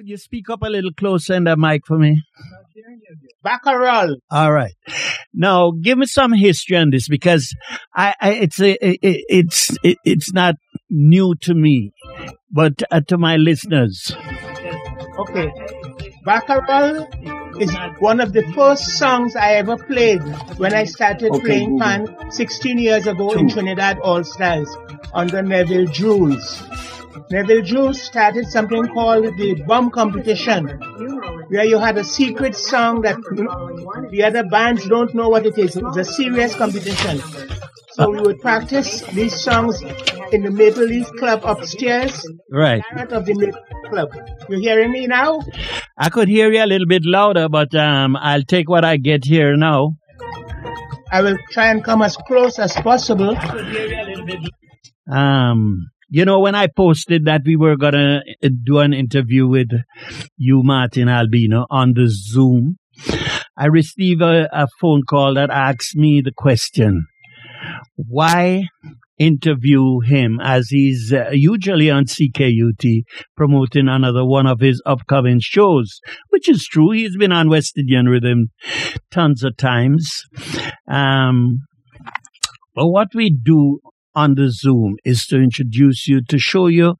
Could you speak up a little closer in the mic for me? Baccaral. All right. Now, give me some history on this because I, I it's a, it, it's it, it's not new to me, but uh, to my listeners. Okay. Baccaral is one of the first songs I ever played when I started Okay, playing Google. pan 16 years ago in Trinidad All Stars under Neville Jules. Neville Jules started something called the Bomb Competition, where you had a secret song that the other bands don't know what it is. It was a serious competition. So we would practice these songs in the Maple Leaf Club upstairs, Right. part of the Maple Club. You hearing me now? I could hear you a little bit louder, but um, I'll take what I get here now. I will try and come as close as possible. Um, you know, when I posted that we were gonna uh, do an interview with you, Martin Albino, on the Zoom, I received a, a phone call that asked me the question, why interview him as he's uh, usually on CKUT promoting another one of his upcoming shows, which is true. He's been on West Indian Rhythm tons of times. Um, but what we do on the Zoom is to introduce you, to show you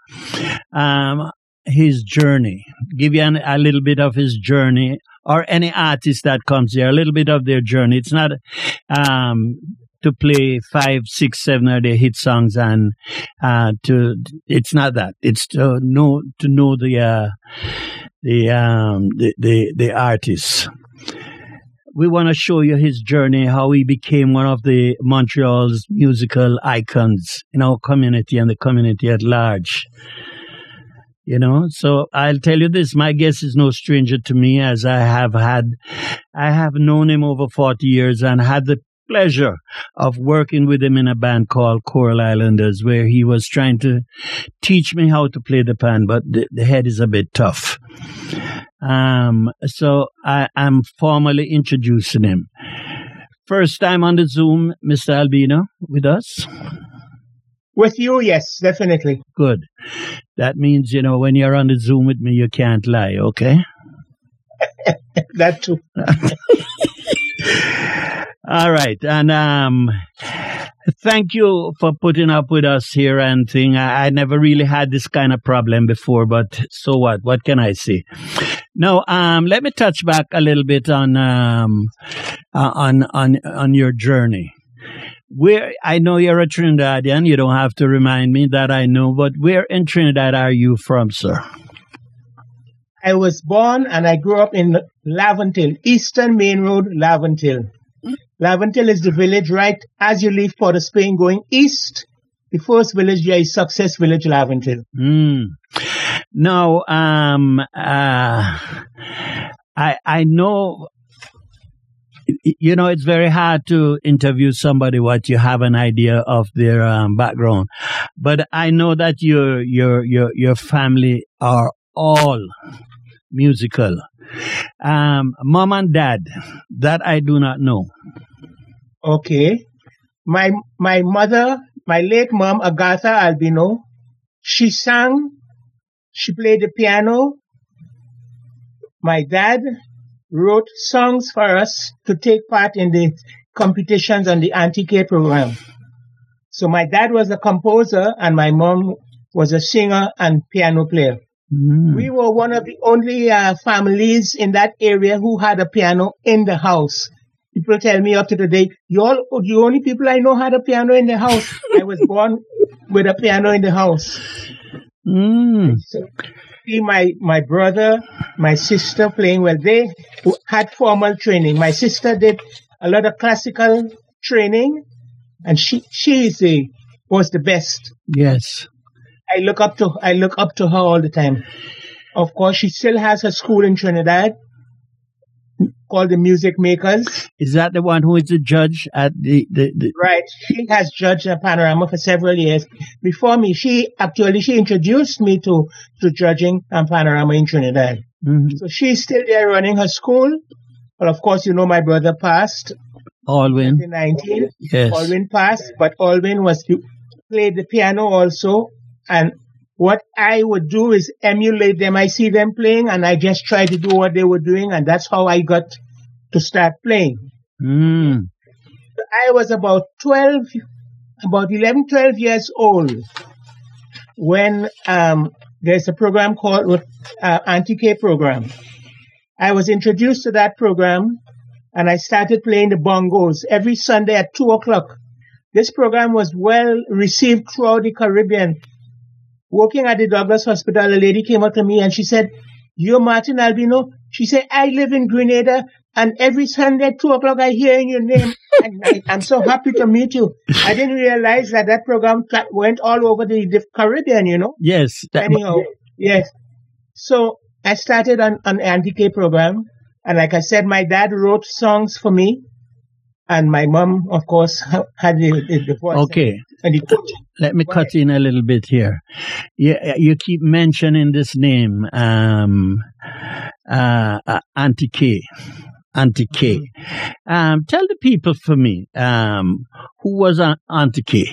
um, his journey, give you an, a little bit of his journey, or any artist that comes here, a little bit of their journey. It's not um, to play five, six, seven of their hit songs, and uh, to it's not that. It's to know to know the uh, the um, the the, the artists we want to show you his journey, how he became one of the Montreal's musical icons in our community and the community at large. You know, so I'll tell you this: my guest is no stranger to me, as I have had, I have known him over forty years and had the pleasure of working with him in a band called Coral Islanders, where he was trying to teach me how to play the pan, but the, the head is a bit tough. Um, so I am formally introducing him. First time on the Zoom, Mr. Albino, with us. With you, yes, definitely. Good. That means, you know, when you're on the Zoom with me, you can't lie, okay? That too. All right. And um thank you for putting up with us here and thing. I, I never really had this kind of problem before, but so what? What can I say? Now, um let me touch back a little bit on um uh, on on on your journey. Where I know you're a Trinidadian, you don't have to remind me that I know, but where in Trinidad are you from, sir? I was born and I grew up in Laventille, Eastern Main Road, Laventille. Laventille is the village right as you leave Port of Spain going east. The first village there is Success Village, Laventille. Mm. Now, um, uh, I I know. You know, it's very hard to interview somebody what you have an idea of their um, background, but I know that your your your your family are all musical. Um, mom and dad, that I do not know. Okay. My my mother, my late mom, Agatha Albino, she sang, she played the piano. My dad wrote songs for us to take part in the competitions on the anti program. So my dad was a composer and my mom was a singer and piano player. Mm. We were one of the only uh, families in that area who had a piano in the house. People tell me up to today, you all the only people I know had a piano in the house. I was born with a piano in the house. Mm. So see my my brother, my sister playing well. They had formal training. My sister did a lot of classical training, and she she is the was the best. Yes. I look up to I look up to her all the time. Of course, she still has her school in Trinidad called the Music Makers. Is that the one who is the judge at the, the, the Right. She has judged a panorama for several years. Before me, she actually she introduced me to to judging and panorama in Trinidad. Mhm. So she's still there running her school. But of course, you know my brother passed Alwyn? in 19. Yes. Alwyn passed, but Alwyn was played the piano also and what I would do is emulate them. I see them playing and I just try to do what they were doing. And that's how I got to start playing. Mm. I was about 12, about 11, 12 years old when um, there's a program called uh, Auntie K program. I was introduced to that program and I started playing the bongos every Sunday at 2 o'clock. This program was well received throughout the Caribbean. Working at the Douglas Hospital, a lady came up to me and she said, You're Martin Albino? She said, I live in Grenada and every Sunday at 2 o'clock I hear your name. and I, am so happy to meet you. I didn't realize that that program went all over the, the Caribbean, you know? Yes. Anyhow, yes. So I started an, an Auntie K program. And like I said, my dad wrote songs for me. And my mom, of course, had the, the, the voice. Okay. And the Let me cut in a little bit here. You, you keep mentioning this name, um, uh, uh, Auntie K. Auntie K. Mm-hmm. Um, tell the people for me, um, who was Auntie K?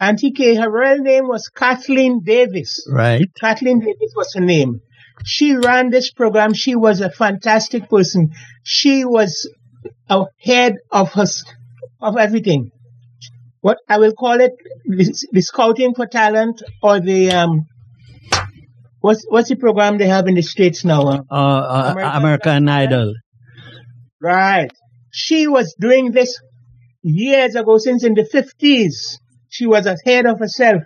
Auntie K, her real name was Kathleen Davis. Right. Kathleen Davis was her name. She ran this program. She was a fantastic person. She was ahead of her, of everything. What I will call it, the, the scouting for talent or the, um, what's, what's the program they have in the States now? Uh, uh, American, American Idol. Right. She was doing this years ago, since in the 50s. She was ahead of herself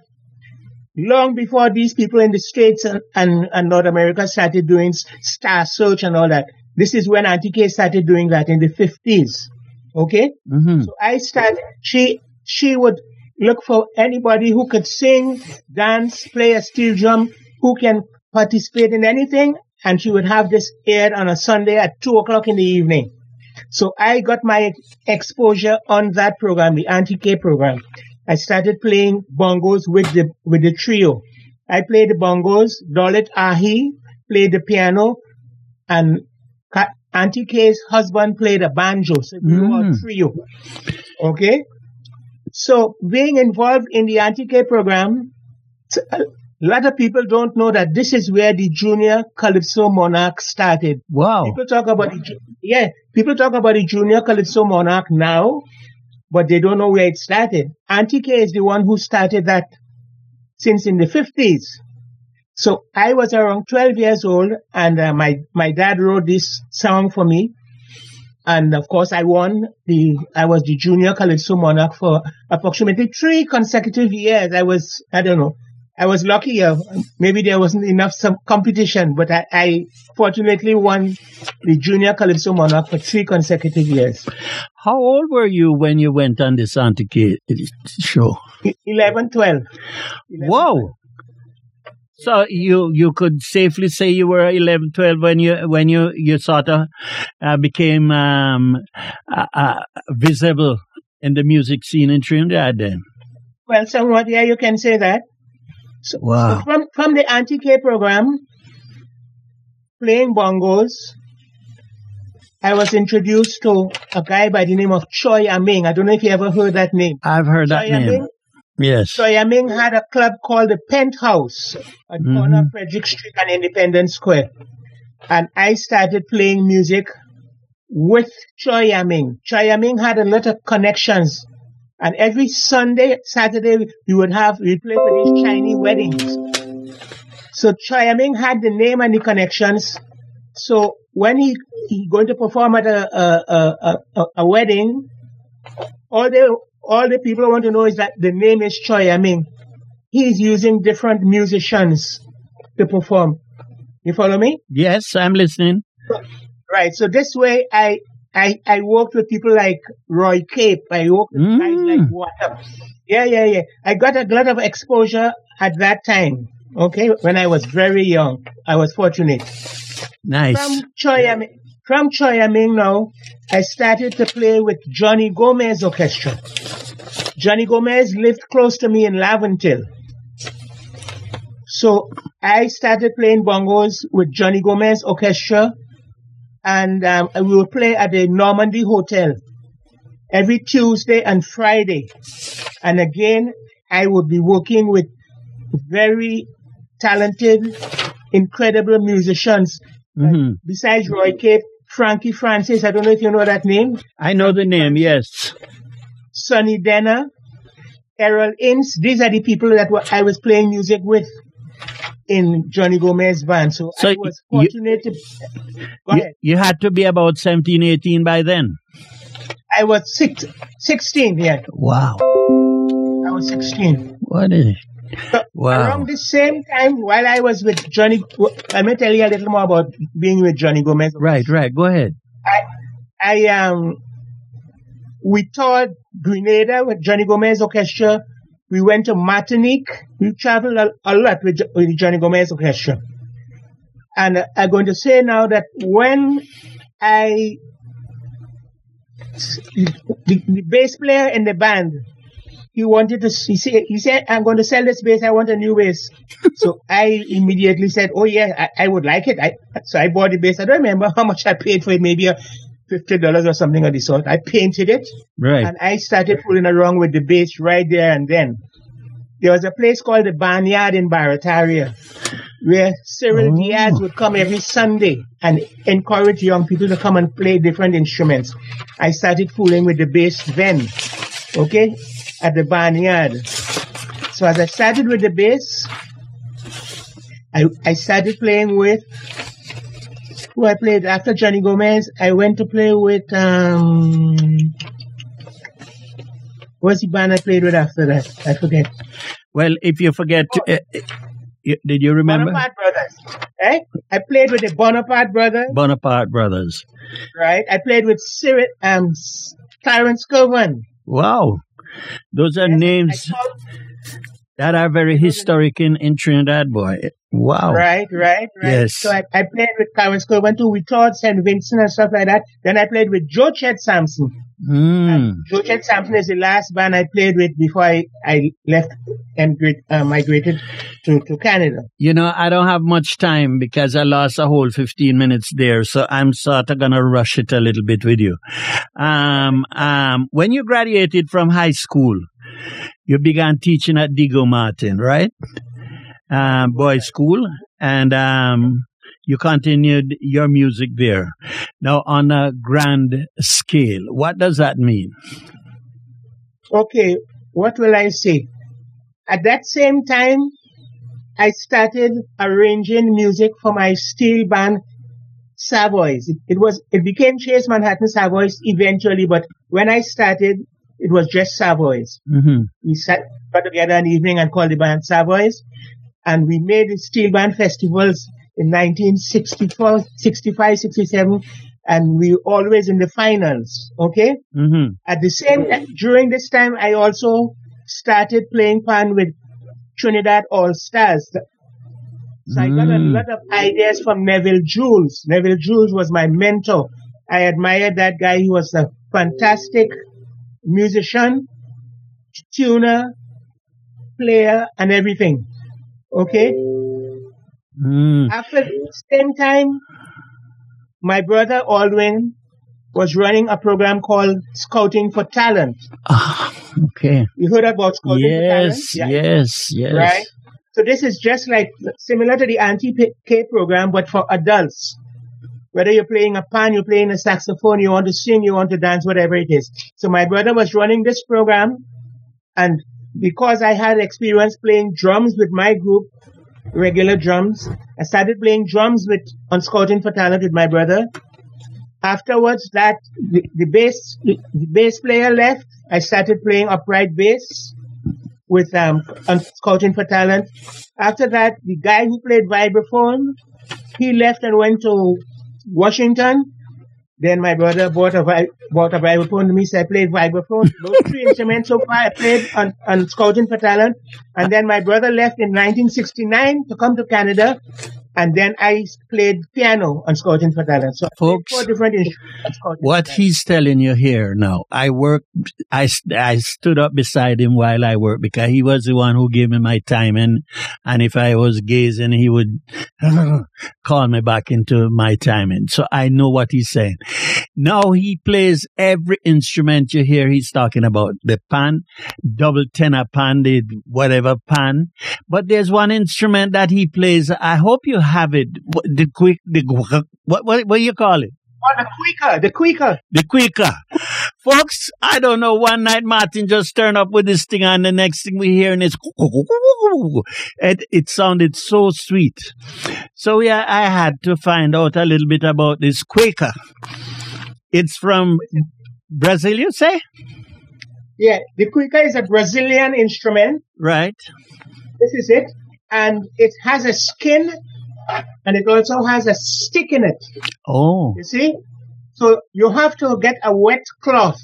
long before these people in the States and, and, and North America started doing star search and all that. This is when Auntie K started doing that in the 50s. Okay? Mm-hmm. So I started, she, she would look for anybody who could sing, dance, play a steel drum, who can participate in anything. And she would have this aired on a Sunday at two o'clock in the evening. So I got my exposure on that program, the Auntie K program. I started playing bongos with the with the trio. I played the bongos. Dolit Ahi played the piano, and Auntie K's husband played a banjo. So we mm. were a trio. Okay. So being involved in the Auntie K program, a lot of people don't know that this is where the junior calypso monarch started. Wow. People talk about the, yeah, people talk about the junior calypso monarch now, but they don't know where it started. Auntie K is the one who started that since in the 50s. So I was around 12 years old and uh, my, my dad wrote this song for me. And of course I won the, I was the junior Calypso monarch for approximately three consecutive years. I was, I don't know, I was lucky. Uh, maybe there wasn't enough some competition, but I, I, fortunately won the Junior Calypso Monarch for three consecutive years. How old were you when you went on this Auntie K show? 11, 12. 11, Whoa. 12. So you you could safely say you were 11, 12 when you when you you sort of uh, became um, uh, uh, visible in the music scene in Trinidad. Then, well, somewhat, yeah, you can say that. So, wow. So from, from the Auntie K program, playing bongos, I was introduced to a guy by the name of Choi Aming. I don't know if you ever heard that name. I've heard Choi that name. Aming, yes. Choi Aming had a club called the Penthouse at mm-hmm. corner Frederick Street and Independence Square. And I started playing music with Choi Aming. Choi Aming had a lot of connections and every Sunday, Saturday, we would have, we play for these Chinese weddings. So Choi Ming had the name and the connections. So when he, he going to perform at a, a, a, a, a wedding, all the, all the people want to know is that the name is Choi Ming. He's using different musicians to perform. You follow me? Yes, I'm listening. Right. So this way, I I, I worked with people like Roy Cape. I worked with mm. guys like Water. Yeah, yeah, yeah. I got a lot of exposure at that time. Okay, when I was very young, I was fortunate. Nice. From Choi, from Choi Ming now, I started to play with Johnny Gomez Orchestra. Johnny Gomez lived close to me in Laventille. So I started playing bongos with Johnny Gomez Orchestra and um, we will play at the Normandy Hotel every Tuesday and Friday. And again, I would be working with very talented, incredible musicians. hmm Besides Roy Cape, Frankie Francis, I don't know if you know that name. I know the name. Yes. Sonny Denner, Errol Ince. These are the people that were, I was playing music with in Johnny Gomez band. So, So I was you- fortunate to. Go You, ahead. you had to be about 17, 18 by then. I was six, 16, yeah. Wow. I was 16. What is So Wow. Around the same time, while I was with Johnny, let me tell you a little more about being with Johnny Gomez. Right, right. Go ahead. I I um, we toured Grenada with Johnny Gomez Orchestra. We went to Martinique. We traveled a, a lot with, with Johnny Gomez Orchestra. And uh, I'm going to say now that when I, the, the bass player in the band, he wanted to, he said, he said, I'm going to sell this bass. I want a new bass. so I immediately said, oh yeah, I, I would like it. I, so I bought the bass. I don't remember how much I paid for it. Maybe a fifty dollars or something of the sort. I painted it Right. and I started fooling around with the bass right there and then. There was a place called the Barnyard in Barataria where Cyril Oh. Diaz would come every Sunday and encourage young people to come and play different instruments. I started fooling with the bass then, okay, at the Barnyard. So as I started with the bass, I, I started playing with who I played after Johnny Gomez. I went to play with um, what's the band I played with after that? I forget. Well, if you forget, to, uh, you- did you remember Bonaparte Brothers. Eh? I played with the Bonaparte Brothers, Bonaparte Brothers? right? I played with Cyril, um, Clarence Cowan. Wow. Those are names that are very historic in, in Trinidad, boy. Wow. Right, right, right. Yes. So I, I played with Clarence Cowan too. We toured St. Vincent and stuff like that. Then I played with Joe Chet Sampson. Mm. Chet Sampson is the last band I played with before I, I left and uh, migrated to, to Canada. You know, I don't have much time because I lost a whole 15 minutes there. So I'm sort of going to rush it a little bit with you. Um, um, when you graduated from high school, you began teaching at Diego Martin, right? Um, boys school. And, um, you continued your music there. Now, on a grand scale, what does that mean? Okay, what will I say? At that same time, I started arranging music for my steel band Savoys. It, it was it became Chase Manhattan Savoys eventually, but when I started, it was just Savoys. hmm We sat got together an evening and called the band Savoys, and we made the steel band festivals in 1964, 65, 67, and we always in the finals. Okay. hmm At the same time, during this time, I also started playing pan with Trinidad All Stars. So I got a Mm. lot of ideas from Neville Jules. Neville Jules was my mentor. I admired that guy. He was a fantastic musician, tuner, player, and everything. Okay. Mm. After the same time, my brother Aldwin was running a program called Scouting for Talent. Ah, okay. You heard about Scouting for Talent? Yes, Yeah. yes, yes. Right? So this is just like similar to the Auntie K program, but for adults. Whether you're playing a pan, you're playing a saxophone, you want to sing, you want to dance, whatever it is. So my brother was running this program, and because I had experience playing drums with my group, regular drums, I started playing drums with on Scouting for Talent with my brother. Afterwards, that the, the bass the, the bass player left. I started playing upright bass with um on Scouting for Talent. After that, the guy who played vibraphone, he left and went to Washington. Then my brother bought a vi- bought a vibraphone to me, so I played vibraphone. Those three instruments so far I played on, on Scouting for Talent. And then my brother left in 1969 to come to Canada. And then I played piano on Scouting for Talent. So Folks, four different instruments. on Scouting for What he's telling you here now, I worked, I, I stood up beside him while I worked because he was the one who gave me my time and, and if I was gazing, he would call me back into my timing. So I know what he's saying. Now he plays every instrument you hear he's talking about. The pan, double tenor pan, the whatever pan. But there's one instrument that he plays. I hope you have it. The quick, the, what, what, what do you call it? Oh, the quicker, the quicker. The quicker. Folks, I don't know. One night Martin just turned up with this thing, and the next thing we hear is it, it sounded so sweet. So yeah, I had to find out a little bit about this Quaker. It's from Brazil, you say? Yeah, the quicker is a Brazilian instrument. Right. This is it. And it has a skin and it also has a stick in it. Oh. You see? So you have to get a wet cloth.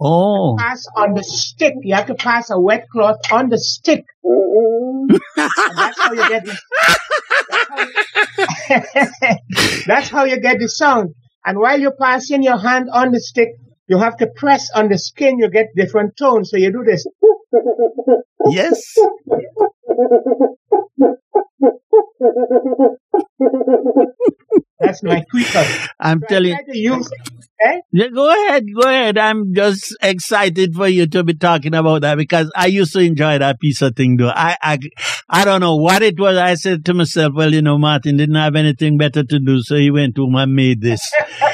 Oh. Pass on the stick. You have to pass a wet cloth on the stick. That's how you get the, that's how you get the sound. And while you're passing your hand on the stick, you have to press on the skin, you get different tones. So you do this. Yes. That's my quicker. I'm So telling use eh? Yeah, go ahead, go ahead. I'm just excited for you to be talking about that because I used to enjoy that piece of thing though. I, I, I don't know what it was. I said to myself, well, you know, Martin didn't have anything better to do, so he went home and made this.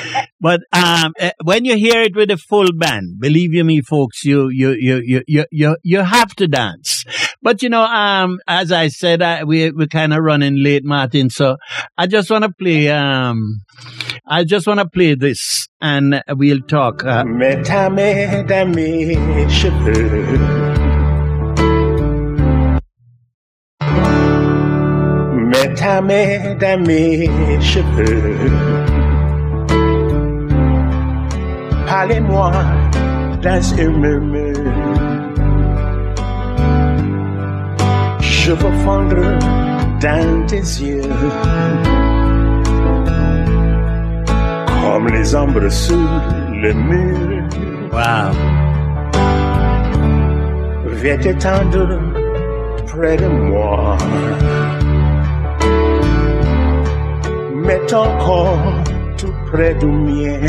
but um, eh, when you hear it with a full band, believe you me, folks, you, you, you, you, you, you, you have to dance. But you know, um, as I said, I, we, we're kind of running late, Martin, so I just want to play, um, I just want to play this and we'll talk. Uh, Mesdames, mes cheveux. Parlez-moi dans un murmure. Je veux fondre dans tes yeux. Comme les ombres sur le mur. wow. Viens t'étendre près de moi. Mets ton corps tout près du mien.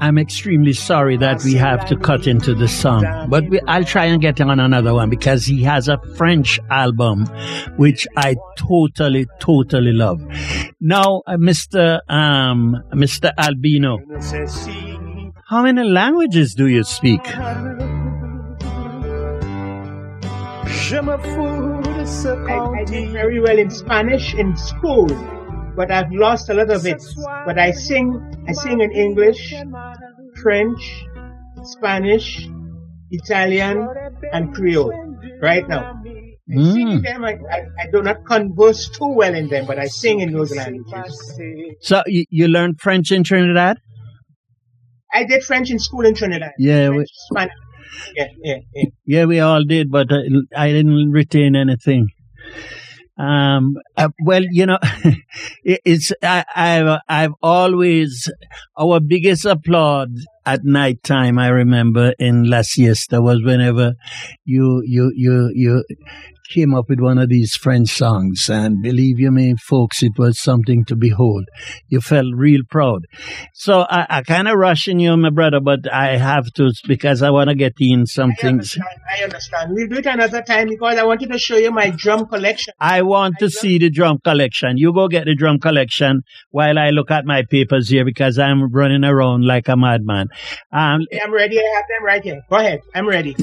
I'm extremely sorry that we have to cut into the song, but we, I'll try and get on another one because he has a French album, which I totally, totally love. Now, uh, Mr. Um, Mr. Albino, how many languages do you speak? Je me fous de ce qu'on I, I did very well in Spanish in school, but I've lost a lot of it. But I sing, I sing in English, French, Spanish, Italian, and Creole right now. I sing in Mm. them. I, I, I do not converse too well in them, but I sing in those languages. So you, you learned French in Trinidad? I did French in school in Trinidad. Yeah, we- French, Spanish. Yeah, yeah, yeah. Yeah, we all did, but I, I didn't retain anything. Um, uh, well, you know, it, it's I, I've I've always our biggest applaud at night time. I remember in La Siesta was whenever you you you you came up with one of these French songs, and believe you me, folks, it was something to behold. You felt real proud. So I, I kind of rushing you, my brother, but I have to because I want to get in some I things. understand. I understand. We'll do it another time because I wanted to show you my drum collection. I want to see the drum collection. You go get the drum collection while I look at my papers here because I'm running around like a madman. Um, I'm ready. I have them right here. Go ahead. I'm ready.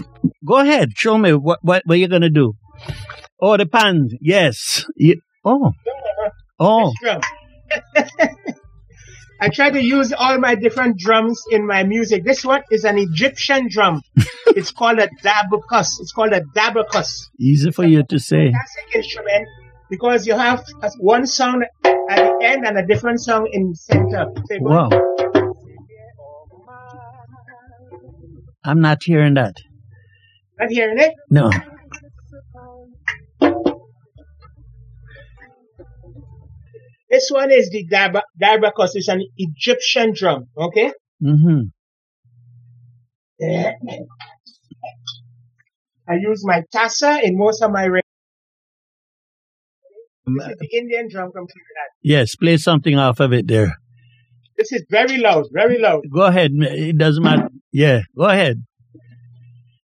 go ahead, show me what what what you're gonna do. Oh, the pan. Yes. Oh. Oh. I try to use all my different drums in my music. This one is an Egyptian drum. it's called a dabukus. It's called a dabukus. Easy for you to say. Classic instrument because you have one sound at the end and a different sound in center. Say, Wow. I'm not hearing that. Not hearing it? No. This one is the dab- dabukus. It's an Egyptian drum. Okay. hmm I use my tassa in most of my. Re- this is the Indian drum from Trinidad. Yes, play something off of it there. This is very loud, very loud. Go ahead. It doesn't matter. Yeah, go ahead.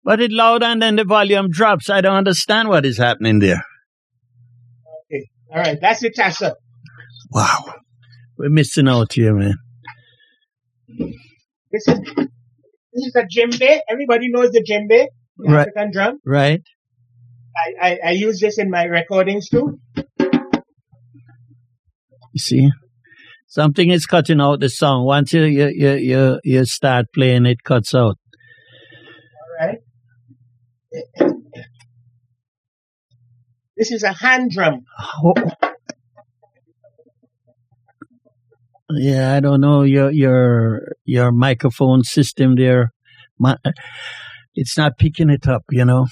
But it loud and then the volume drops. I don't understand what is happening there. Okay. All right. That's the tassa. Wow. We're missing out here, man. This is this is a djembe. Everybody knows the djembe, the Right. African drum. Right? I, I, I use this in my recordings too. You see? Something is cutting out the song. Once you you you you, you start playing, it cuts out. All right. This is a hand drum. Oh. Yeah, I don't know your your your microphone system there. My, it's not picking it up, you know.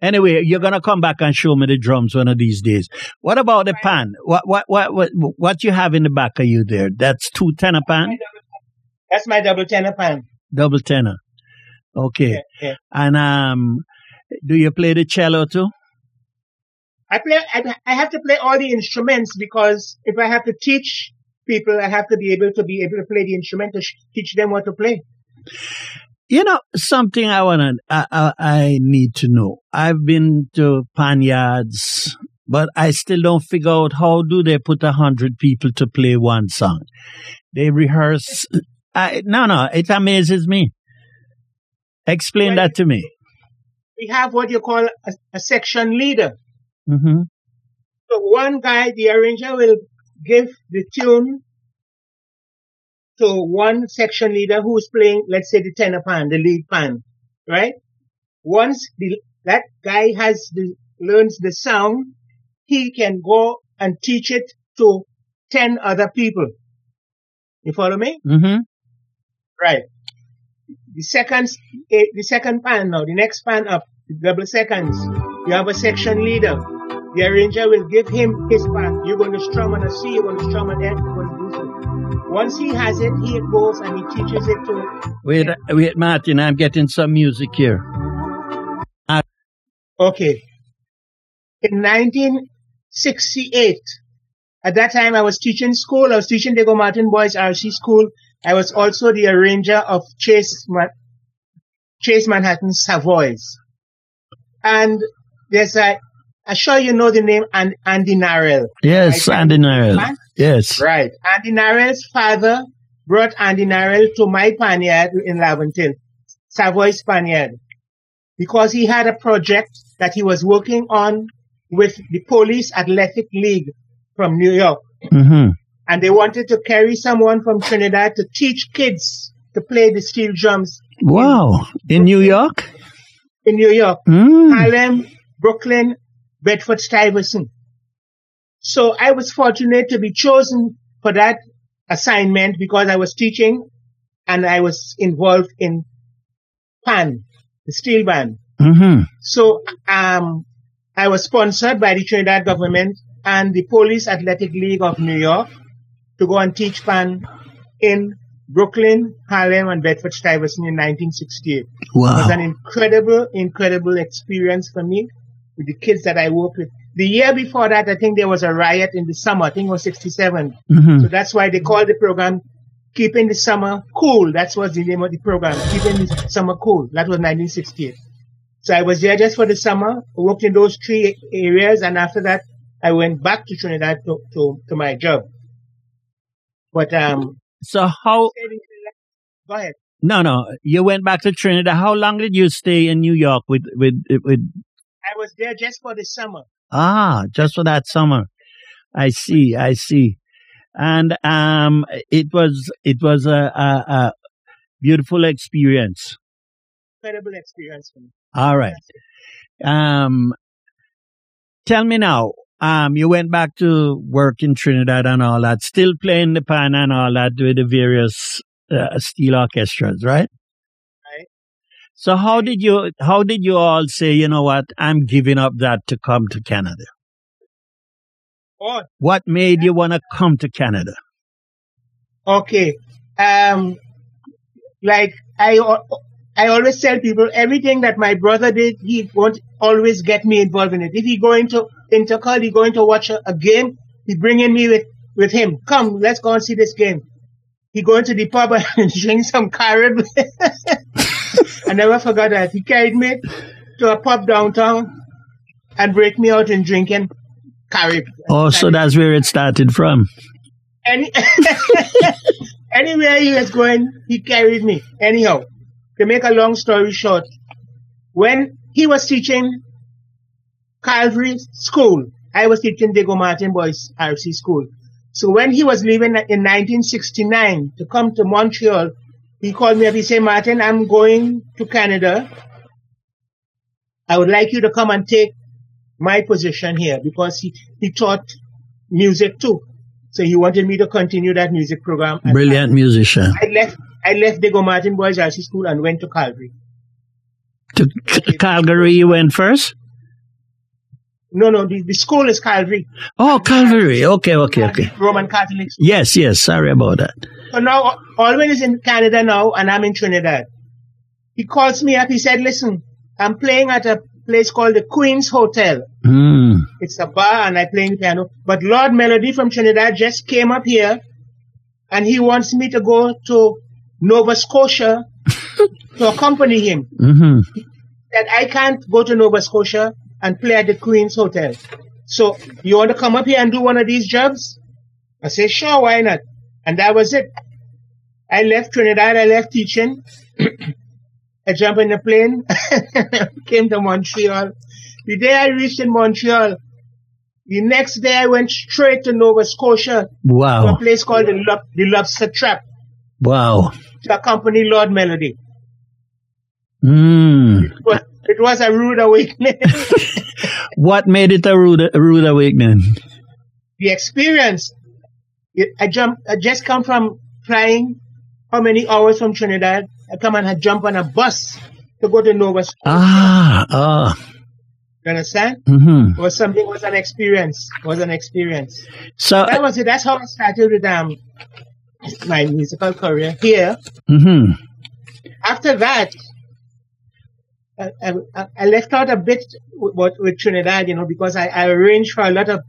Anyway, you're gonna come back and show me the drums one of these days. What about the pan? What what what what what you have in the back of you there? That's two tenor pan, That's my double tenor pan. double tenor. Okay. Yeah, yeah. And um, do you play the cello too? I play. I, I have to play all the instruments because if I have to teach people, I have to be able to be able to play the instrument to sh- teach them what to play. You know, something I wanna, I, I, I need to know. I've been to panyards, but I still don't figure out how do they put a hundred people to play one song. They rehearse. I, no, no, it amazes me. Explain Well, that to me. We have what you call a, a section leader. hmm So one guy, the arranger, will give the tune to one section leader who's playing, let's say, the tenor pan, the lead pan, right? Once the, that guy has the, learns the sound, he can go and teach it to 10 other people. You follow me? hmm Right. The second, eh, the second pan now, the next pan up, the double seconds. You have a section leader. The arranger will give him his part. You're going to strum on a C, you're going to strum on F, you're going to do so. Once he has it, he goes and he teaches it to. Wait, wait, Martin, I'm getting some music here. Okay. In 1968, at that time I was teaching school. I was teaching Diego Martin Boys RC School. I was also the arranger of Chase, Ma- Chase Manhattan Savoys. And there's a, I'm sure you know the name and Andy Narell. Yes, Right, Andy Narell. Yes. Right. Andy Narell's father brought Andy Narell to my panyard in Laventille, Savoys panyard, because he had a project that he was working on with the Police Athletic League from New York. hmm And they wanted to carry someone from Trinidad to teach kids to play the steel drums Wow. In New York? in New York. Mm. Harlem, Brooklyn, Bedford Stuyvesant. So I was fortunate to be chosen for that assignment because I was teaching and I was involved in PAN, the steel band. hmm So um, I was sponsored by the Trinidad government and the Police Athletic League of New York to go and teach PAN in Brooklyn, Harlem, and Bedford Stuyvesant in 1968. It was an incredible, incredible experience for me with the kids that I worked with. The year before that, I think there was a riot in the summer. I think it was 67. hmm So that's why they called the program Keeping the Summer Cool. That's was the name of the program. Keeping the Summer Cool. That was 1968. So I was there just for the summer, worked in those three areas, and after that, I went back to Trinidad to, to, to my job. But, um, So how? go ahead. No, no. You went back to Trinidad. How long did you stay in New York with with with? I was there just for the summer. Ah, just for that summer. I see. I see. And um, it was it was a, a, a beautiful experience. Incredible experience for me. All right. Um, tell me now. Um, you went back to work in Trinidad and all that, still playing the pan and all that with the various uh, steel orchestras, right? Right. So how did you how did you all say, you know what, I'm giving up that to come to Canada? Oh, What made you want to come to Canada? Okay. Um, like I, I always tell people everything that my brother did, he won't always get me involved in it. If he going to Intercol, he going to watch a, a game, he bringing me with, with him. Come, let's go and see this game. he going to the pub and drink some carib. I never forgot that. He carried me to a pub downtown and break me out in drinking carib. Oh, so that's where it started from. Any, anywhere he was going, he carried me. Anyhow, to make a long story short, when he was teaching Calvary School, I was teaching Diego Martin Boys RC School. So when he was leaving in 1969 to come to Montreal, he called me up. He said, Martin, I'm going to Canada. I would like you to come and take my position here because he, he taught music too. So he wanted me to continue that music program. Brilliant musician. I left I left Diego Martin Boys RC School and went to Calgary. To Calgary, you went first? No, no, the, the school is Calgary. Oh, Calgary. Okay, okay, okay. Roman Catholic school. Yes, yes. Sorry about that. So now Alwyn is in Canada now and I'm in Trinidad. He calls me up. He said, listen, I'm playing at a place called the Queen's Hotel. Mm. It's a bar and I playing piano. But Lord Melody from Trinidad just came up here and he wants me to go to Nova Scotia to accompany him. hmm That I can't go to Nova Scotia and play at the Queen's Hotel. So you want to come up here and do one of these jobs? I say, sure, why not? And that was it. I left Trinidad, I left teaching. I jumped in the plane, came to Montreal. The day I reached in Montreal, the next day I went straight to Nova Scotia Wow. to a place called the, Lob- the Lobster Trap Wow. to accompany Lord Melody. Mm. It was, it was a rude awakening. What made it a rude, a rude awakening? the experience. I jump. I just come from flying. How many hours from Trinidad? I come and I jump on a bus to go to Nova Scotia. Ah, ah. You understand? Mm-hmm. It was something. It was an experience. It was an experience. So, That was it. That's how I started with um my musical career here. Mm-hmm. After that, I, I, I left out a bit with, with Trinidad, you know, because I, I arranged for a lot of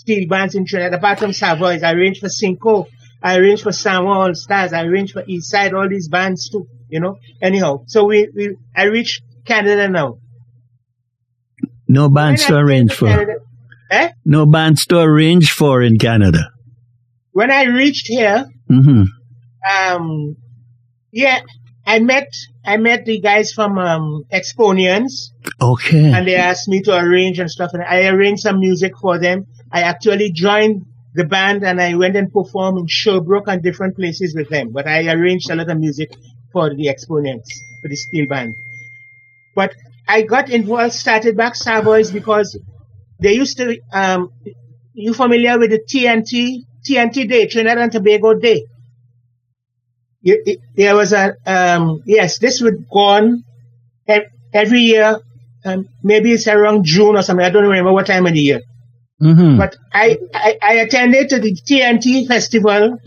steel bands in Trinidad. Apart from Savoys, I arranged for Cinco, I arranged for Samoa All Stars, I arranged for East Side, all these bands too, you know. Anyhow, so we, we I reached Canada now. no bands to arrange for. Canada- eh? No bands to arrange for in Canada. When I reached here, hmm um, yeah, I met I met the guys from um, Exponians. Okay. and they asked me to arrange and stuff and I arranged some music for them. I actually joined the band and I went and performed in Sherbrooke and different places with them. But I arranged a lot of music for the exponents, for the steel band. But I got involved, started back Savoys because they used to, um, you familiar with the TNT, TNT Day, Trinidad and Tobago Day? There was a, um, yes, this would go on every year um, maybe it's around June or something. I don't remember what time of the year. Hmm But I, I, I attended to the TNT festival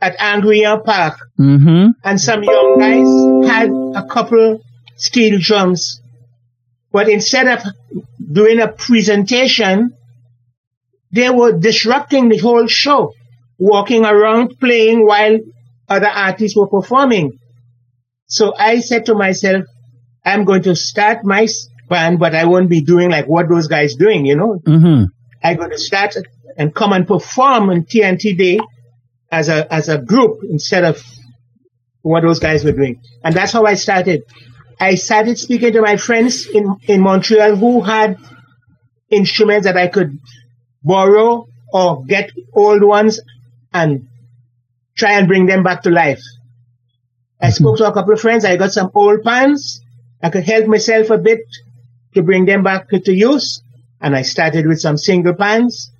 at Angrignon Park, hmm and some young guys had a couple steel drums. But instead of doing a presentation, they were disrupting the whole show, walking around playing while other artists were performing. So I said to myself, I'm going to start my band, but I won't be doing like what those guys doing, you know. hmm I'm going to start and come and perform on TNT Day as a as a group instead of what those guys were doing. And that's how I started. I started speaking to my friends in, in Montreal who had instruments that I could borrow or get old ones and try and bring them back to life. I mm-hmm. spoke to a couple of friends. I got some old pans. I could help myself a bit to bring them back to use. And I started with some single pans.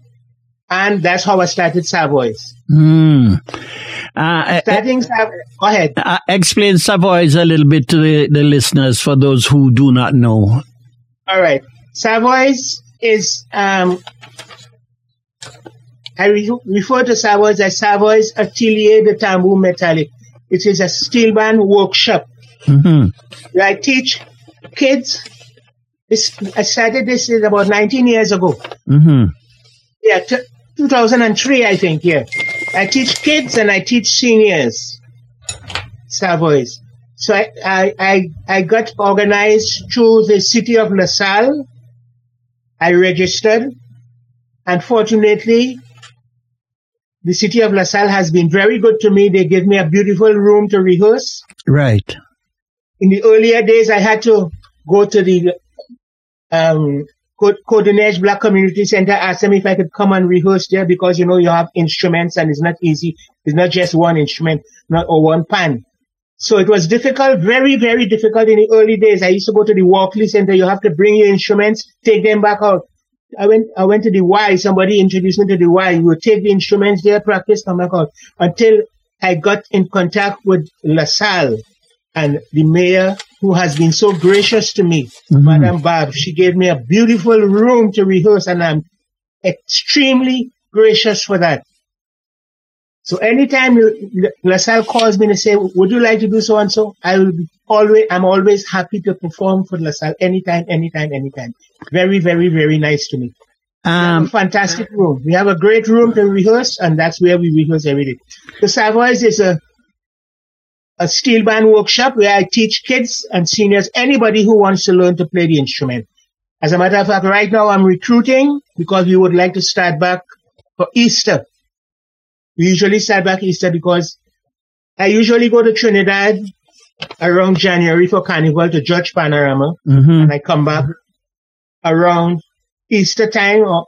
And that's how I started Savoys. Mm. Uh, Starting Sav- go ahead. uh, explain Savoys a little bit to the, the listeners for those who do not know. All right. Savoys is, um, I re- refer to Savoys as Savoys Atelier de Tambour Metallic. It is a steel band workshop hmm where I teach kids. This, I started this is about 19 years ago. hmm Yeah, t- 2003, I think, yeah. I teach kids and I teach seniors. Savoys. So I, I, I, I got organized through the city of LaSalle. I registered. Unfortunately, the city of LaSalle has been very good to me. They gave me a beautiful room to rehearse. Right. In the earlier days, I had to go to the um, Côte-des-Neiges Black Community Center, asked them if I could come and rehearse there because, you know, you have instruments and it's not easy. It's not just one instrument, not or one pan. So it was difficult, very, very difficult in the early days. I used to go to the Walkley Center. You have to bring your instruments, take them back out. I went, I went to the Y. Somebody introduced me to the Y. You would take the instruments there, practice, come back out until I got in contact with LaSalle and the mayor who has been so gracious to me, mm-hmm. Madam Barbe. She gave me a beautiful room to rehearse and I'm extremely gracious for that. So anytime LaSalle calls me and say, would you like to do so and so? I will be always, I'm always happy to perform for LaSalle anytime, anytime, anytime. Very, very, very nice to me. Um, fantastic room. We have a great room to rehearse and that's where we rehearse every day. The Savoys is a a steel band workshop where I teach kids and seniors, anybody who wants to learn to play the instrument. As a matter of fact, right now I'm recruiting because we would like to start back for Easter. We usually start back Easter because I usually go to Trinidad around January for Carnival to judge Panorama, mm-hmm. and I come back around Easter time or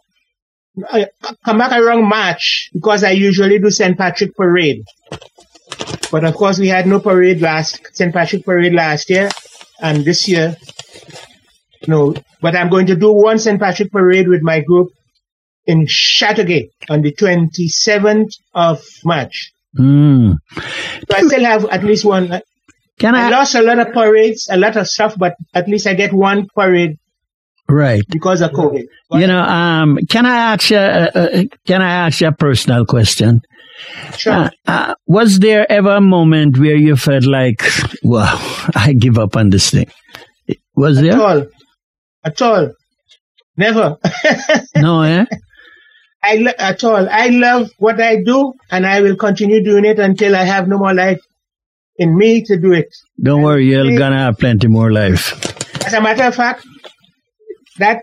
I come back around March because I usually do St. Patrick Parade. But of course, we had no parade last St. Patrick Parade last year, and this year, no. But I'm going to do one St. Patrick Parade with my group in Chateauguay on the 27th of March. Mm. So I still have at least one. Can I, I lost a lot of parades, a lot of stuff, but at least I get one parade Right. Because of COVID. You know, um, can I ask you, uh, uh, can I ask you a personal question? Sure. Uh, was there ever a moment where you felt like, wow, I give up on this thing? Was At there? At all. At all. Never. no, eh? I lo- at all. I love what I do, and I will continue doing it until I have no more life in me to do it. Don't and worry, you're gonna have plenty more life. As a matter of fact, that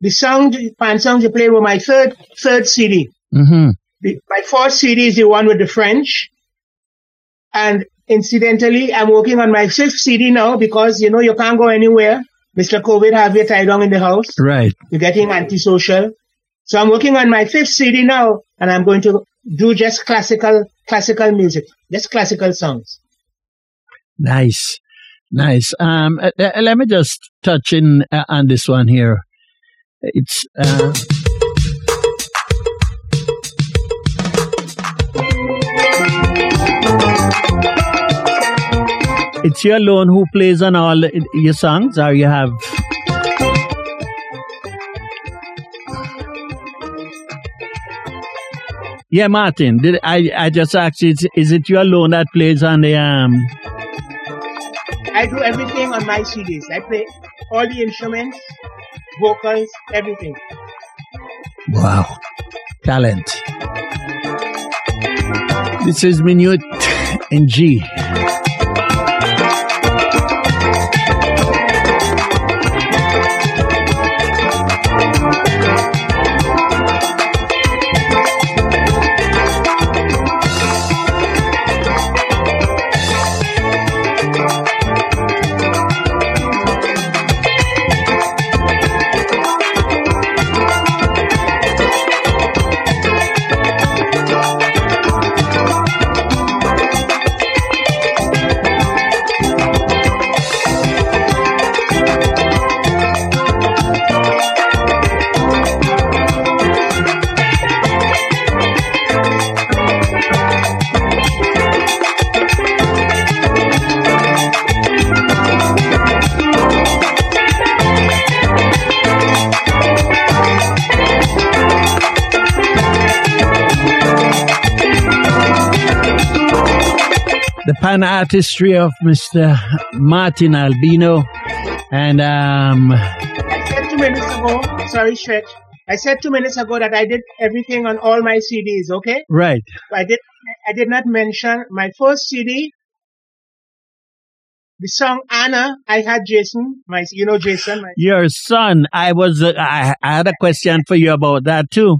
the song, pan songs you play were my third third CD. Mm-hmm. The, my fourth CD is the one with the French. And incidentally, I'm working on my fifth CD now because, you know, you can't go anywhere. Mr. COVID have you tied down in the house. Right. You're getting antisocial. So I'm working on my fifth CD now and I'm going to do just classical, classical music, just classical songs. Nice. Nice. Um, uh, uh let me just touch in uh, on this one here. It's, uh, it's you alone who plays on all your songs, or you have. Yeah, Martin. Did I? I just asked you. Is it you alone that plays on the um? I do everything on my CDs. I play all the instruments, vocals, everything. Wow, talent. This is Minuet in G. pan artistry of Mr. Martin Albino. And um, I said two minutes ago, sorry, Stretch. I said two minutes ago that I did everything on all my CDs, okay? Right. I did I did not mention my first CD. The song Anna, I had Jason, my you know Jason. My, Your son, I was, uh, I, I had a question for you about that too.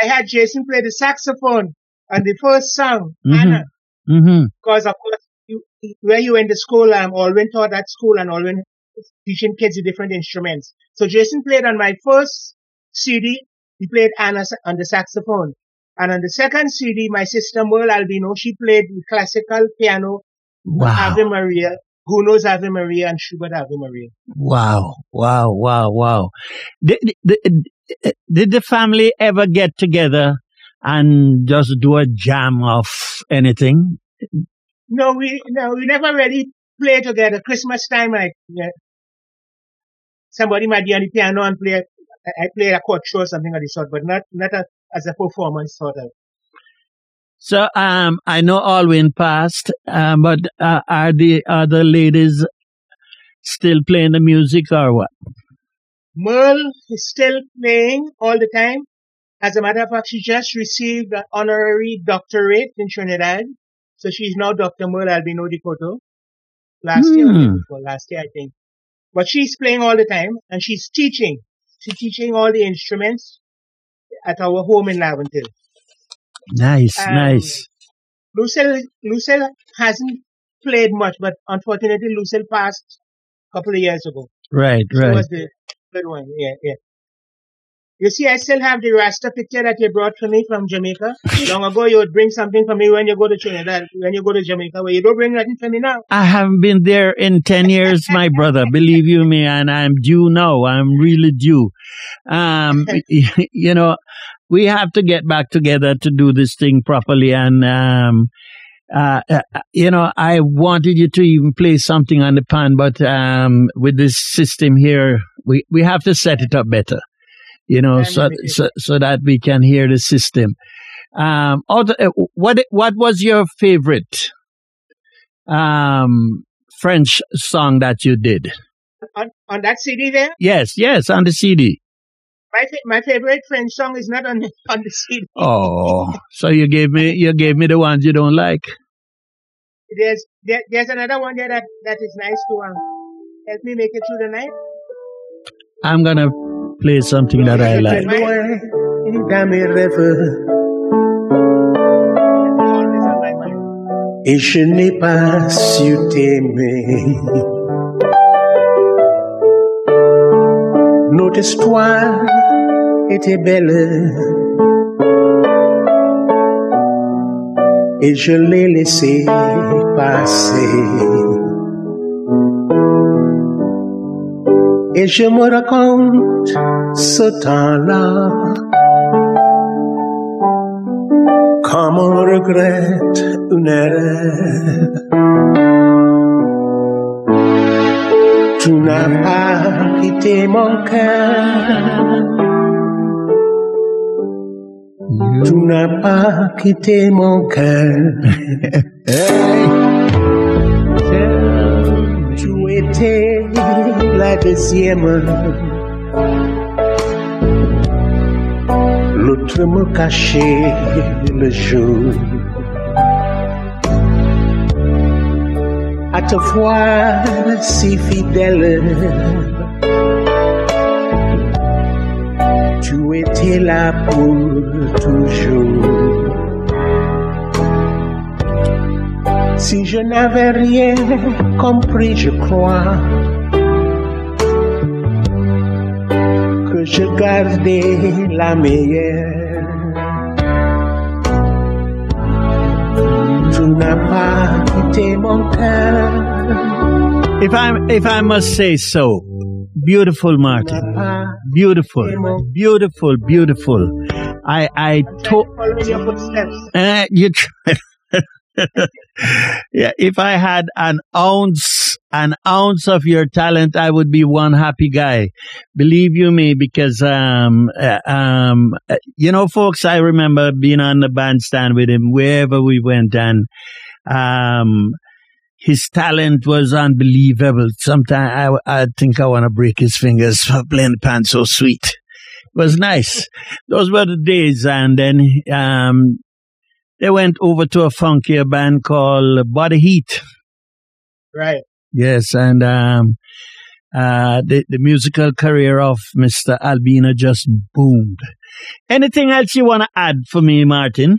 I had Jason play the saxophone on the first song, Mhm. Anna, Mm-hmm. because of course you, where you went to school, um, Alwyn taught at school and all Alwyn teaching kids the different instruments. So Jason played on my first CD, he played Anna on the saxophone. And on the second CD, my sister Merle Albino, she played the classical piano Wow. Ave Maria, Gounod's Ave Maria, and Schubert Ave Maria. Wow. Wow. Wow. Wow. Did, did, did the family ever get together and just do a jam of anything? No, we no, we never really play together. Christmas time, I yeah, somebody might be on the piano and play. I I play a chord show or something of the sort, but not not a, as a performance sort of. So, um, I know Alwyn passed, um, but uh, are the other ladies still playing the music or what? Merle is still playing all the time. As a matter of fact, she just received an honorary doctorate in Trinidad. So she's now Dr. Merle Albino Decoto. Last year, year Hmm. before last year, I think. But she's playing all the time and she's teaching. She's teaching all the instruments at our home in Laventille. Nice, Um, nice. Lucille, Lucille hasn't played much, but unfortunately Lucille passed a couple of years ago. Right, She right. was the good one. Yeah, yeah. You see, I still have the Rasta picture that you brought for me from Jamaica. Long ago, you would bring something for me when you go to Trinidad, when you go to Jamaica, but you don't bring nothing for me now. I haven't been there in 10 years, my brother. Believe you me, and I'm due now. I'm really due. Um, you know, we have to get back together to do this thing properly. And, um, uh, uh, you know, I wanted you to even play something on the pan, but, um, with this system here, we, we have to set it up better, you know, so, so, so that we can hear the system. Um, other, uh, what, what was your favorite, um, French song that you did? On, on that CD there, Yes, yes, on the CD. my fa- my favorite French song is not on the, on the CD. Oh, so you gave me you gave me the ones you don't like. There's there, there's another one there that, that is nice to um, help me make it through the night. I'm gonna play something that I like. Et je n'ai pas su t'aimer. Notre histoire était belle et je l'ai passer. Et je me raconte ce temps-là comme on regrette une erreur. Tu n'as pas quitté mon cœur. Tu n'as pas quitté mon cœur. Tu étais la deuxième. L'autre me cachait le jour. À te voir si fidèle. Tu étais là pour toujours. Si je n'avais rien compris, je crois que je gardais. If I if I must say so, beautiful Martin, beautiful, beautiful, beautiful. I I to, uh, you. Yeah, if I had an ounce, an ounce of your talent, I would be one happy guy. Believe you me, because um, uh, um, uh, you know, folks, I remember being on the bandstand with him wherever we went, and um, his talent was unbelievable. Sometimes I, I think I want to break his fingers for playing the pan so sweet. It was nice. Those were the days, and then um, they went over to a funkier band called Body Heat. Right. Yes, and um, uh, the the musical career of Mr. Albino just boomed. Anything else you want to add for me, Martin?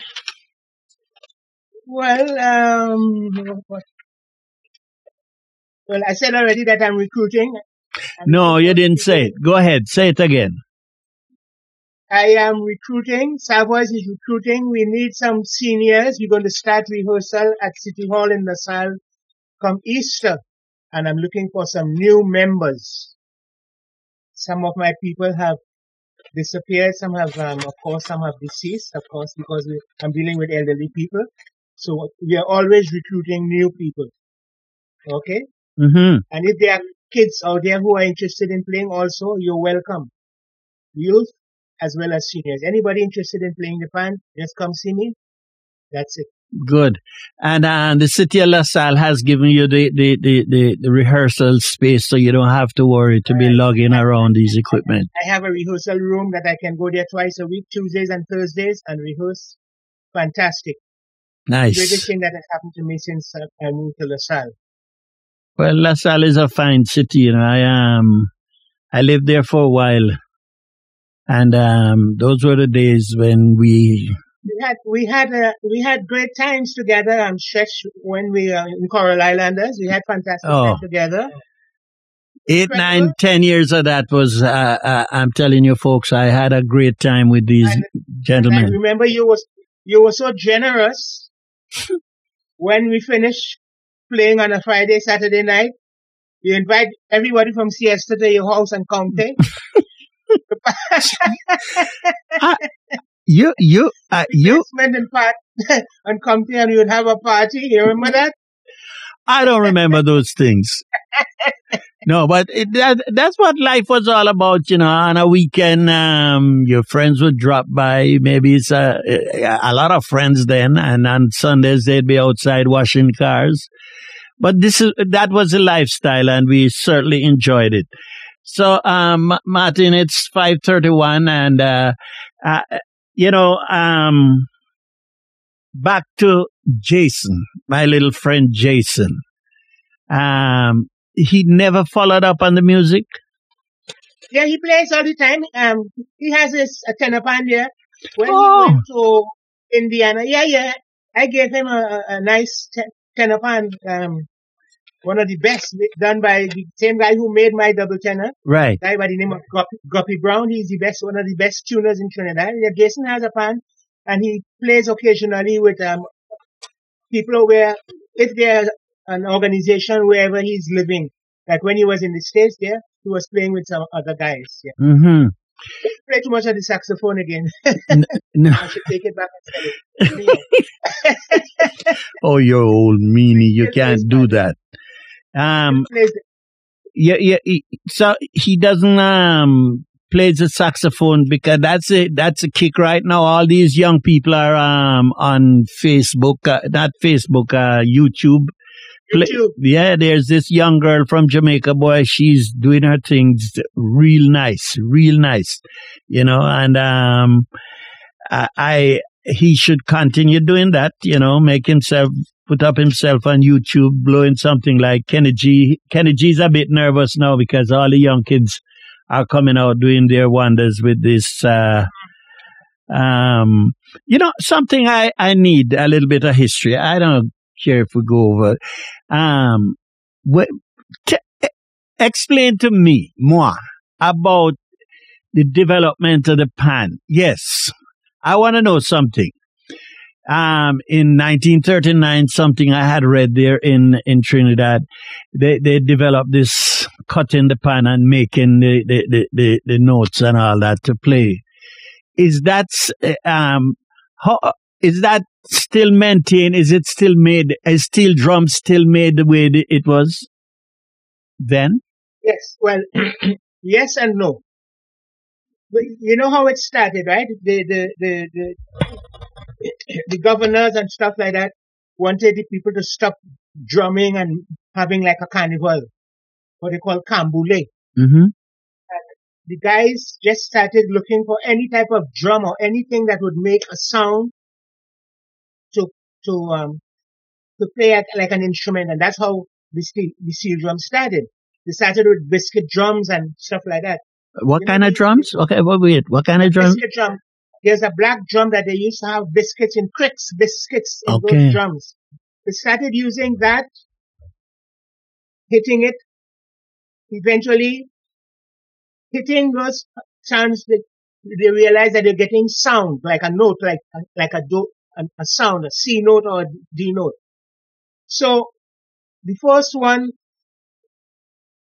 Well, um, well, I said already that I'm recruiting. I'm No, you didn't say it. Go ahead, say it again. I am recruiting. Savoys is recruiting. We need some seniors. We're going to start rehearsal at City Hall in LaSalle come Easter. And I'm looking for some new members. Some of my people have disappeared. Some have, um, of course, some have deceased, of course, because we, I'm dealing with elderly people. So we are always recruiting new people. Okay? hmm And if there are kids out there who are interested in playing also, you're welcome. Youth as well as seniors. Anybody interested in playing the band, just come see me. That's it. Good. And uh, the city of LaSalle has given you the, the, the, the, the rehearsal space so you don't have to worry to be Right. lugging around these equipment. I have a rehearsal room that I can go there twice a week, Tuesdays and Thursdays, and rehearse. Fantastic. Nice. Greatest Nice. thing that has happened to me since uh, I moved to LaSalle. Well, LaSalle is a fine city. You know, I um, I lived there for a while, and um, those were the days when we. We had we had uh, we had great times together. I'm stretched when we were in Coral Islanders. We had fantastic Oh. time together. Eight, Incredible. nine, ten years of that was. Uh, uh, I'm telling you, folks, I had a great time with these And- And I gentlemen. remember you was you were so generous when we finished playing on a Friday, Saturday night. You invite everybody from Siesta to your house and County. You, you, uh, you. Basement and part and County and you'd have a party. You remember that? I don't remember those things. No, but it, that, that's what life was all about, you know. On a weekend, um, your friends would drop by. Maybe it's a, a lot of friends then, and on Sundays they'd be outside washing cars. But this is that was a lifestyle, and we certainly enjoyed it. So, um, Martin, it's five thirty-one, and uh, uh, you know, um, back to Jason, my little friend Jason. Um, he never followed up on the music. Yeah, he plays all the time. Um, he has his a tenor band here. When Oh. he went to Indiana, yeah, yeah, I gave him a, a- a nice te- tenor band. Um, one of the best done by the same guy who made my double tenor. Right. guy by the name of Guppy, Guppy Brown. He's the best, one of the best tuners in Trinidad. Yeah, Jason has a band, and he plays occasionally with um, people where, if there's an organization wherever he's living, like when he was in the States there, he was playing with some other guys. Yeah. Mm-hmm. Play too much of the saxophone again. No. I should take it back and sell it. Oh, you're old meanie. You can't do that. Um, yeah, yeah. he- So he doesn't um plays the saxophone because that's a that's a kick right now. All these young people are um on Facebook, uh, not Facebook, uh, YouTube. Play- YouTube. Yeah, there's this young girl from Jamaica, boy. She's doing her things real nice, real nice, you know. And um, I, I he should continue doing that, you know, make himself put up himself on YouTube, blowing something like Kenny G. Kenny G's a bit nervous now because all the young kids are coming out doing their wonders with this. Uh, um, you know, something I I need a little bit of history. I don't care if we go over. Um, wh- t- explain to me more about the development of the pan. Yes, I want to know something. Um, in 1939, something I had read there in, in Trinidad, they, they developed this cutting the pan and making the, the, the, the, the notes and all that to play. Is that, s- um, how, is that still maintained? Is it still made? Is steel drums still made the way it was then? Yes. Well, yes and no. You know how it started, right? The the the the, the governors and stuff like that wanted the people to stop drumming and having like a carnival, what they call canboulay. Mm-hmm. the guys just started looking for any type of drum or anything that would make a sound to to um to play at like an instrument, and that's how the steel, the steel drum started. They started with biscuit drums and stuff like that. What You know, kind of drums? Okay, well, wait. What kind of drums? Biscuit drum. There's a black drum that they used to have biscuits in cricks, biscuits in Okay. those drums. They started using that, hitting it, eventually hitting those sounds that they realize that they're getting sound, like a note, like, like a do, a, a sound, a C note or a D note. So the first one,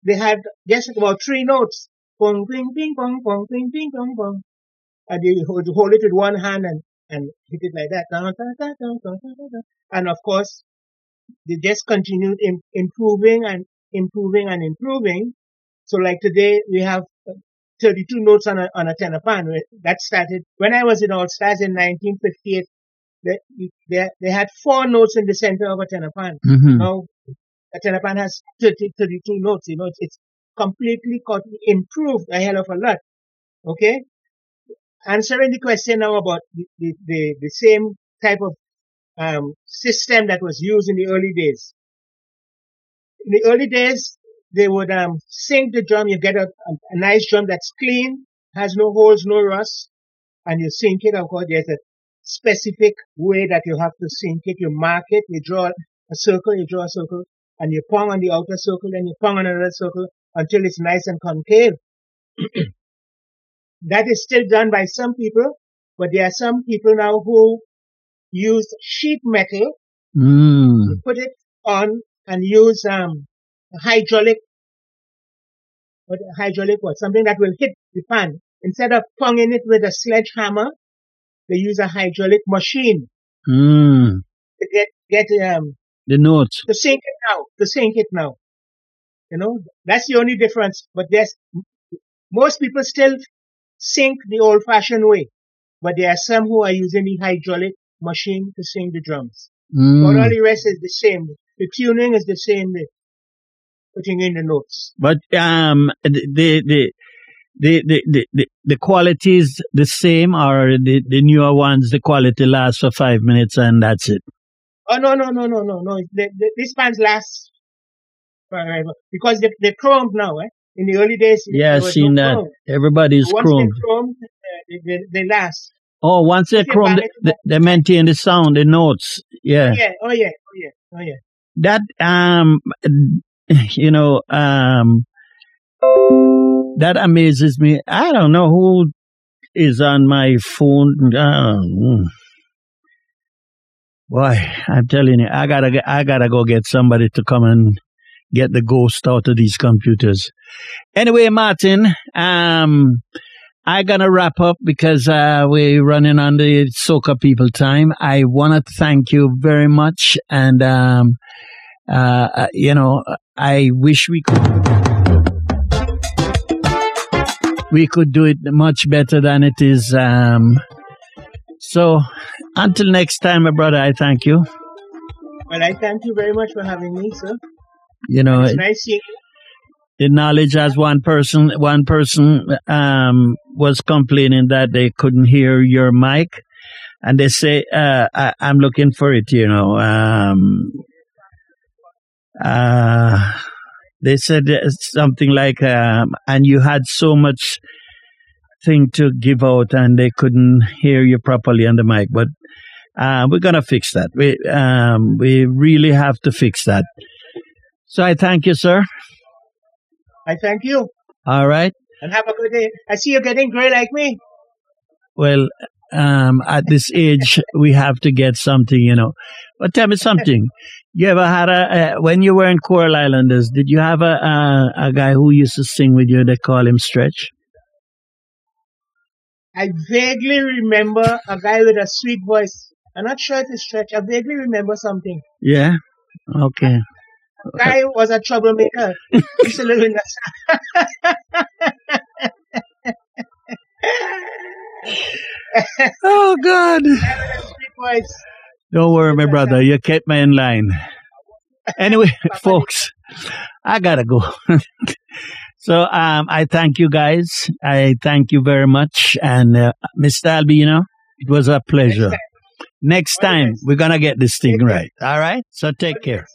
they had just about three notes. Pong, ping, ping, pong, pong, ping, ping, pong, pong. And you hold, hold it with one hand and, and hit it like that. And of course, they just continued im- improving and improving and improving. So like today, we have uh, 32 notes on a, on a tenor pan. That started when I was in All Stars in 1958. They, they, they had four notes in the center of a tenor pan. hmm Now, a tenor pan has 30, 32 notes. You know, it's, it's completely got improved a hell of a lot. Okay? Answering the question now about the, the, the, the same type of um, system that was used in the early days. In the early days, they would um, sink the drum. You get a, a, a nice drum that's clean, has no holes, no rust, and you sink it. Of course, there's a specific way that you have to sink it. You mark it, you draw a circle, you draw a circle, and you pong on the outer circle, and you pong on another circle until it's nice and concave. that is still done by some people, but there are some people now who use sheet metal, Mm. put it on, and use um, a hydraulic, what hydraulic what something that will hit the pan. Instead of ponging it with a sledgehammer, they use a hydraulic machine Mm. to get get um The notes. to sink it now, to sink it now. You know, that's the only difference. But there's, most people still sink the old fashioned way. But there are some who are using the hydraulic machine to sing the drums. But all Mm. the rest is the same. The tuning is the same, putting in the notes. But um, the the the the the, the, the quality is the same, or the, the newer ones, the quality lasts for five minutes and that's it. Oh, no, no, no, no, no, no. The, the, these pans last forever. Because they, they're chromed now, eh? In the early days, Yeah, I've seen no that. chrome. Everybody's Once chromed. they're chromed, uh, they, they, they last. Oh, once they're If you chromed, they, they maintain the sound, the notes. Yeah. Yeah, oh yeah, oh yeah, oh yeah. that um you know um that amazes me i don't know who is on my phone um, boy i'm telling you i gotta i gotta go get somebody to come and get the ghost out of these computers anyway martin um I gotta wrap up because uh, we're running on the soca people time. I want to thank you very much, and um, uh, uh, you know, I wish we could we could do it much better than it is. Um, so until next time, my brother, I thank you. Well, I thank you very much for having me, sir. You know, It's nice seeing the knowledge as one person one person um, was complaining that they couldn't hear your mic. And they say uh, I, i'm looking for it you know um, uh, they said something like um, and you had so much thing to give out and they couldn't hear you properly on the mic. But uh, we're gonna fix that. We um, we really have to fix that so i thank you sir I thank you. all right. And have a good day. I see you're getting gray like me. Well, um, at this age, we have to get something, you know. But tell me something. You ever had a, uh, when you were in Coral Islanders, did you have a, a, a guy who used to sing with you? They call him Stretch? I vaguely remember a guy with a sweet voice. I'm not sure if it's stretch. I vaguely remember something. Yeah? Okay. Guy was a troublemaker. He's a little Oh, God. Don't worry, my brother. You kept me in line. Anyway, folks, I gotta go. So um, I thank you guys. I thank you very much. And uh, Mr. Albino, it was a pleasure. Next time, we're going to get this thing right. All right? So take care.